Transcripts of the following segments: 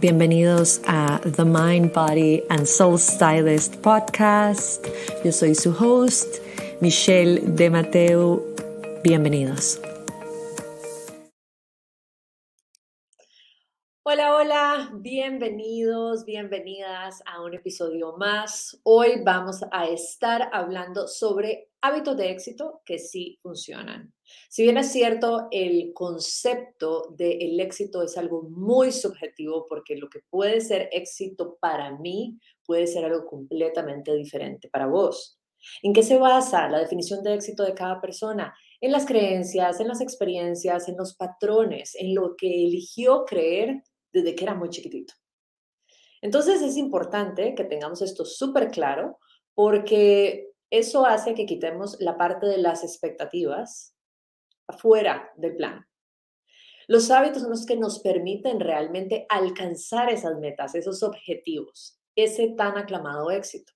Bienvenidos a The Mind, Body and Soul Stylist Podcast. Yo soy su host, Michelle De Mateo. Bienvenidos. Hola, hola, bienvenidos, bienvenidas a un episodio más. Hoy vamos a estar hablando sobre hábitos de éxito que sí funcionan. Si bien es cierto, el concepto del éxito es algo muy subjetivo porque lo que puede ser éxito para mí puede ser algo completamente diferente para vos. ¿En qué se basa la definición de éxito de cada persona? En las creencias, en las experiencias, en los patrones, en lo que eligió creer desde que era muy chiquitito. Entonces es importante que tengamos esto súper claro porque eso hace que quitemos la parte de las expectativas afuera del plan. Los hábitos son los que nos permiten realmente alcanzar esas metas, esos objetivos, ese tan aclamado éxito.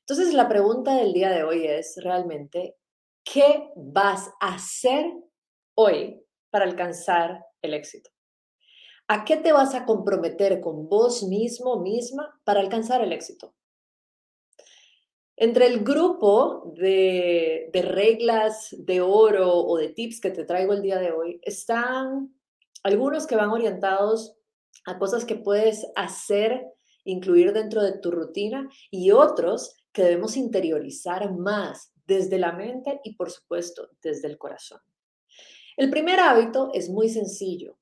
Entonces, la pregunta del día de hoy es realmente, ¿qué vas a hacer hoy para alcanzar el éxito? ¿A qué te vas a comprometer con vos mismo, misma, para alcanzar el éxito? Entre el grupo de, reglas de oro o de tips que te traigo el día de hoy, están algunos que van orientados a cosas que puedes hacer, incluir dentro de tu rutina y otros que debemos interiorizar más desde la mente y por supuesto desde el corazón. El primer hábito es muy sencillo.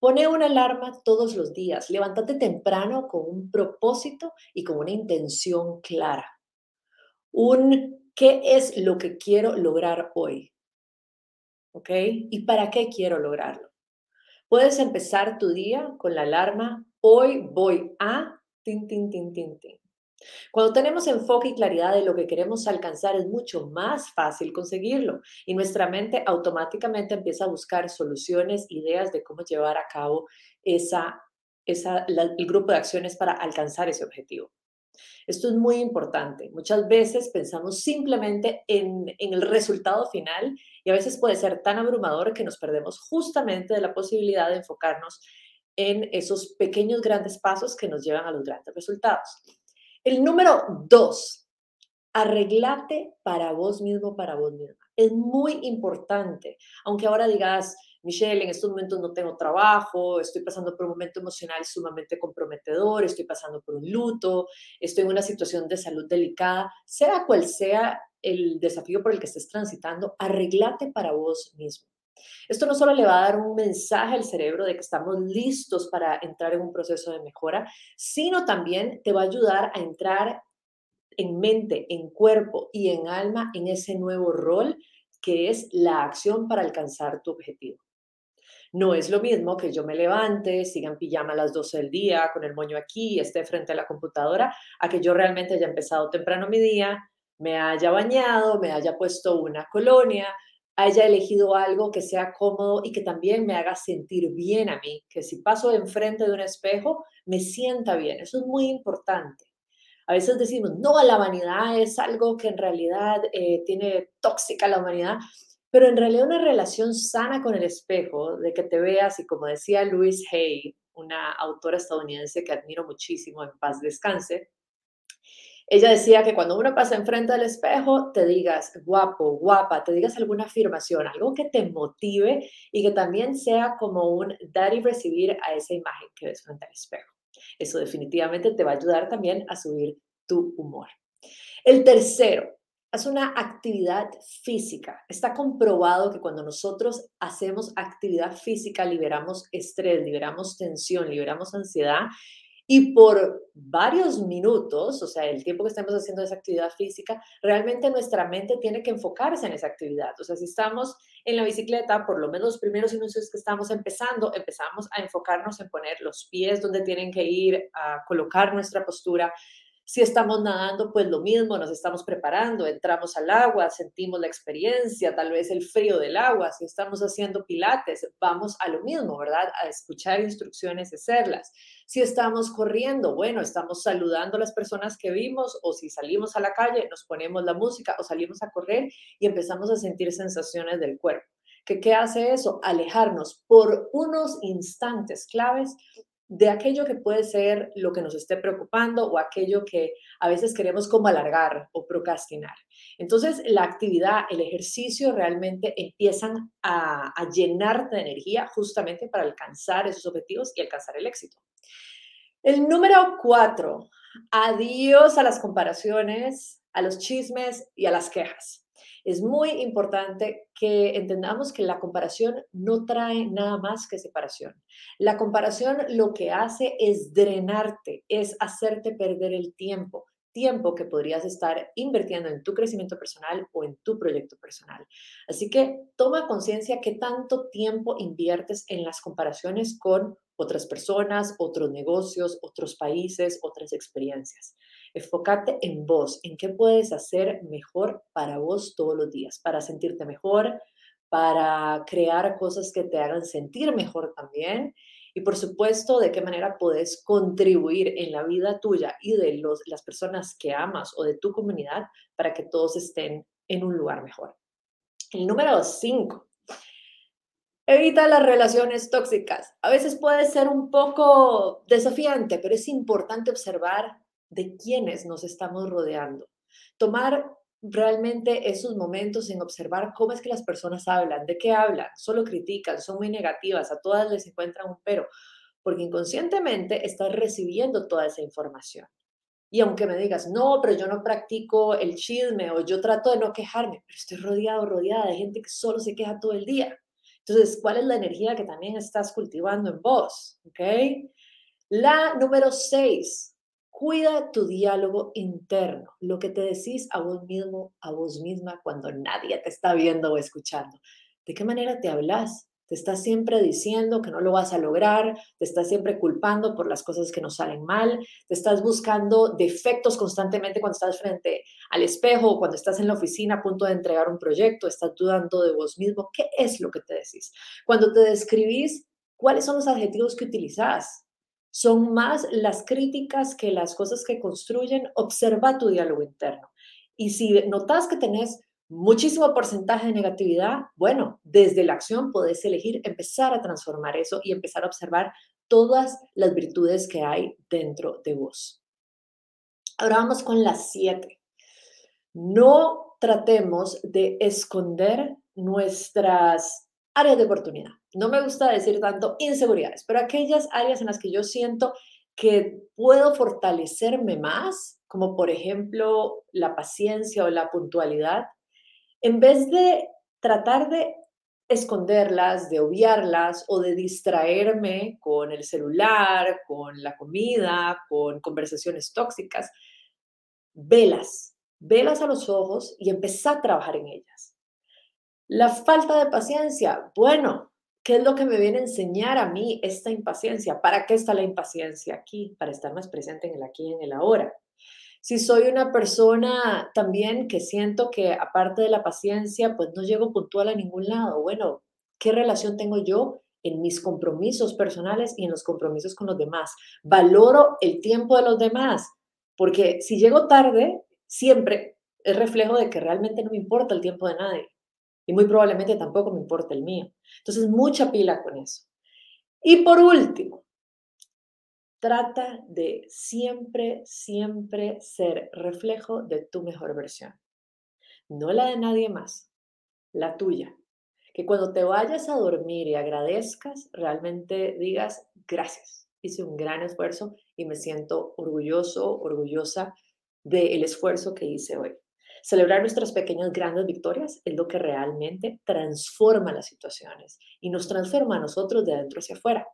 Pone una alarma todos los días. Levántate temprano con un propósito y con una intención clara un qué es lo que quiero lograr hoy. ¿Ok? ¿Y para qué quiero lograrlo? Puedes empezar tu día con la alarma, hoy voy a, tin, tin, tin, tin, tin. Cuando tenemos enfoque y claridad de lo que queremos alcanzar, es mucho más fácil conseguirlo y nuestra mente automáticamente empieza a buscar soluciones, ideas de cómo llevar a cabo esa, esa, el grupo de acciones para alcanzar ese objetivo. Esto es muy importante. Muchas veces pensamos simplemente en, el resultado final y a veces puede ser tan abrumador que nos perdemos justamente de la posibilidad de enfocarnos en esos pequeños grandes pasos que nos llevan a los grandes resultados. El número dos, arreglate para vos mismo, para vos misma. Es muy importante, aunque ahora digas, Michelle, en estos momentos no tengo trabajo, estoy pasando por un momento emocional sumamente comprometedor, estoy pasando por un luto, estoy en una situación de salud delicada, sea cual sea el desafío por el que estés transitando, arreglate para vos mismo. Esto no solo le va a dar un mensaje al cerebro de que estamos listos para entrar en un proceso de mejora, sino también te va a ayudar a entrar en mente, en cuerpo y en alma en ese nuevo rol que es la acción para alcanzar tu objetivo. No es lo mismo que yo me levante, siga en pijama a las 12 del día, con el moño aquí, esté frente a la computadora, a que yo realmente haya empezado temprano mi día, me haya bañado, me haya puesto una colonia, haya elegido algo que sea cómodo y que también me haga sentir bien a mí, que si paso enfrente de un espejo, me sienta bien. Eso es muy importante. A veces decimos, no, la vanidad es algo que en realidad eh, tiene tóxica la humanidad. Pero en realidad una relación sana con el espejo, de que te veas, y como decía Louise Hay, una autora estadounidense que admiro muchísimo, en paz descanse, ella decía que cuando uno pasa enfrente del espejo, te digas guapo, guapa, te digas alguna afirmación, algo que te motive y que también sea como un dar y recibir a esa imagen que ves frente al espejo. Eso definitivamente te va a ayudar también a subir tu humor. El tercero, Haz una actividad física. Está comprobado que cuando nosotros hacemos actividad física liberamos estrés, liberamos tensión, liberamos ansiedad y por varios minutos, o sea, el tiempo que estemos haciendo esa actividad física, realmente nuestra mente tiene que enfocarse en esa actividad. O sea, si estamos en la bicicleta, por lo menos los primeros minutos que estamos empezando, empezamos a enfocarnos en poner los pies donde tienen que ir, a colocar nuestra postura, si estamos nadando, pues lo mismo, nos estamos preparando, entramos al agua, sentimos la experiencia, tal vez el frío del agua. Si estamos haciendo pilates, vamos a lo mismo, ¿verdad? A escuchar instrucciones y hacerlas. Si estamos corriendo, bueno, estamos saludando a las personas que vimos o si salimos a la calle, nos ponemos la música o salimos a correr y empezamos a sentir sensaciones del cuerpo. ¿Qué, qué hace eso? Alejarnos por unos instantes claves de aquello que puede ser lo que nos esté preocupando o aquello que a veces queremos como alargar o procrastinar. Entonces, la actividad, el ejercicio realmente empiezan a, a llenarte de energía justamente para alcanzar esos objetivos y alcanzar el éxito. El número cuatro, adiós a las comparaciones, a los chismes y a las quejas. Es muy importante que entendamos que la comparación no trae nada más que separación. La comparación lo que hace es drenarte, es hacerte perder el tiempo, tiempo que podrías estar invirtiendo en tu crecimiento personal o en tu proyecto personal. Así que toma conciencia qué tanto tiempo inviertes en las comparaciones con otras personas, otros negocios, otros países, otras experiencias. Enfócate en vos, en qué puedes hacer mejor para vos todos los días, para sentirte mejor, para crear cosas que te hagan sentir mejor también y por supuesto de qué manera puedes contribuir en la vida tuya y de los, las personas que amas o de tu comunidad para que todos estén en un lugar mejor. El número 5. Evita las relaciones tóxicas. A veces puede ser un poco desafiante, pero es importante observar de quiénes nos estamos rodeando. Tomar realmente esos momentos en observar cómo es que las personas hablan, de qué hablan, solo critican, son muy negativas, a todas les encuentran un pero, porque inconscientemente estás recibiendo toda esa información. Y aunque me digas, no, pero yo no practico el chisme o yo trato de no quejarme, pero estoy rodeado, rodeada de gente que solo se queja todo el día. Entonces, ¿cuál es la energía que también estás cultivando en vos? ¿Ok? La número seis, Cuida tu diálogo interno, lo que te decís a vos mismo, a vos misma cuando nadie te está viendo o escuchando. ¿De qué manera te hablas? Te estás siempre diciendo que no lo vas a lograr, te estás siempre culpando por las cosas que no salen mal, te estás buscando defectos constantemente cuando estás frente al espejo o cuando estás en la oficina a punto de entregar un proyecto, estás dudando de vos mismo. ¿Qué es lo que te decís? Cuando te describís, ¿cuáles son los adjetivos que utilizás? son más las críticas que las cosas que construyen, observa tu diálogo interno. Y si notas que tenés muchísimo porcentaje de negatividad, bueno, desde la acción podés elegir empezar a transformar eso y empezar a observar todas las virtudes que hay dentro de vos. Ahora vamos con las siete. No tratemos de esconder nuestras áreas de oportunidad. No me gusta decir tanto inseguridades, pero aquellas áreas en las que yo siento que puedo fortalecerme más, como por ejemplo la paciencia o la puntualidad, en vez de tratar de esconderlas, de obviarlas o de distraerme con el celular, con la comida, con conversaciones tóxicas, velas, velas a los ojos y empezar a trabajar en ellas. La falta de paciencia, bueno, ¿qué es lo que me viene a enseñar a mí esta impaciencia? ¿Para qué está la impaciencia aquí? Para estar más presente en el aquí y en el ahora. Si soy una persona también que siento que aparte de la paciencia, pues no llego puntual a ningún lado, bueno, ¿qué relación tengo yo en mis compromisos personales y en los compromisos con los demás? Valoro el tiempo de los demás, porque si llego tarde, siempre es reflejo de que realmente no me importa el tiempo de nadie y muy probablemente tampoco me importa el mío. Entonces, mucha pila con eso. Y por último, trata de siempre, siempre ser reflejo de tu mejor versión. No la de nadie más, la tuya. Que cuando te vayas a dormir y agradezcas, realmente digas gracias. Hice un gran esfuerzo y me siento orgulloso, orgullosa del esfuerzo que hice hoy. Celebrar nuestras pequeñas grandes victorias es lo que realmente transforma las situaciones y nos transforma a nosotros de adentro hacia afuera.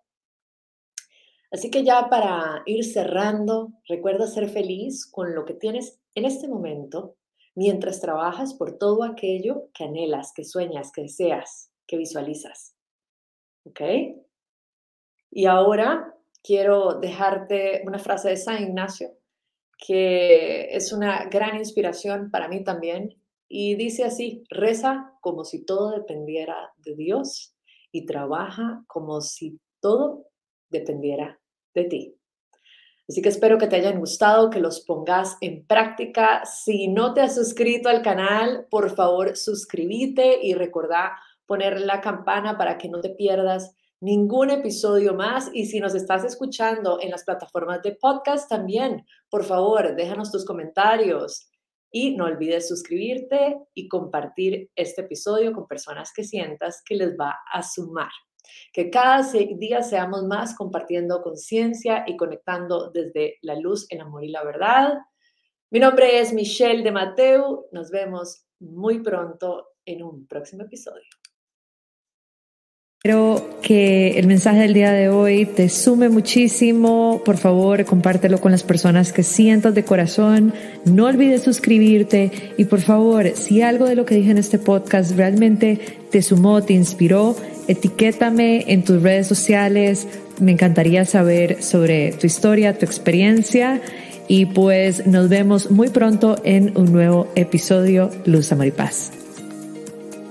Así que ya para ir cerrando, recuerda ser feliz con lo que tienes en este momento mientras trabajas por todo aquello que anhelas, que sueñas, que deseas, que visualizas. ¿Ok? Y ahora quiero dejarte una frase de San Ignacio que es una gran inspiración para mí también. Y dice así, reza como si todo dependiera de Dios y trabaja como si todo dependiera de ti. Así que espero que te hayan gustado, que los pongas en práctica. Si no te has suscrito al canal, por favor suscríbete y recordá poner la campana para que no te pierdas ningún episodio más. Y si nos estás escuchando en las plataformas de podcast también, por favor, déjanos tus comentarios. Y no olvides suscribirte y compartir este episodio con personas que sientas que les va a sumar. Que cada día seamos más compartiendo conciencia y conectando desde la luz, el amor y la verdad. Mi nombre es Michelle de Mateu. Nos vemos muy pronto en un próximo episodio. Espero que el mensaje del día de hoy te sume muchísimo. Por favor, compártelo con las personas que sientas de corazón. No olvides suscribirte y por favor, si algo de lo que dije en este podcast realmente te sumó, te inspiró, etiquétame en tus redes sociales. Me encantaría saber sobre tu historia, tu experiencia y pues nos vemos muy pronto en un nuevo episodio Luz Amor y Paz.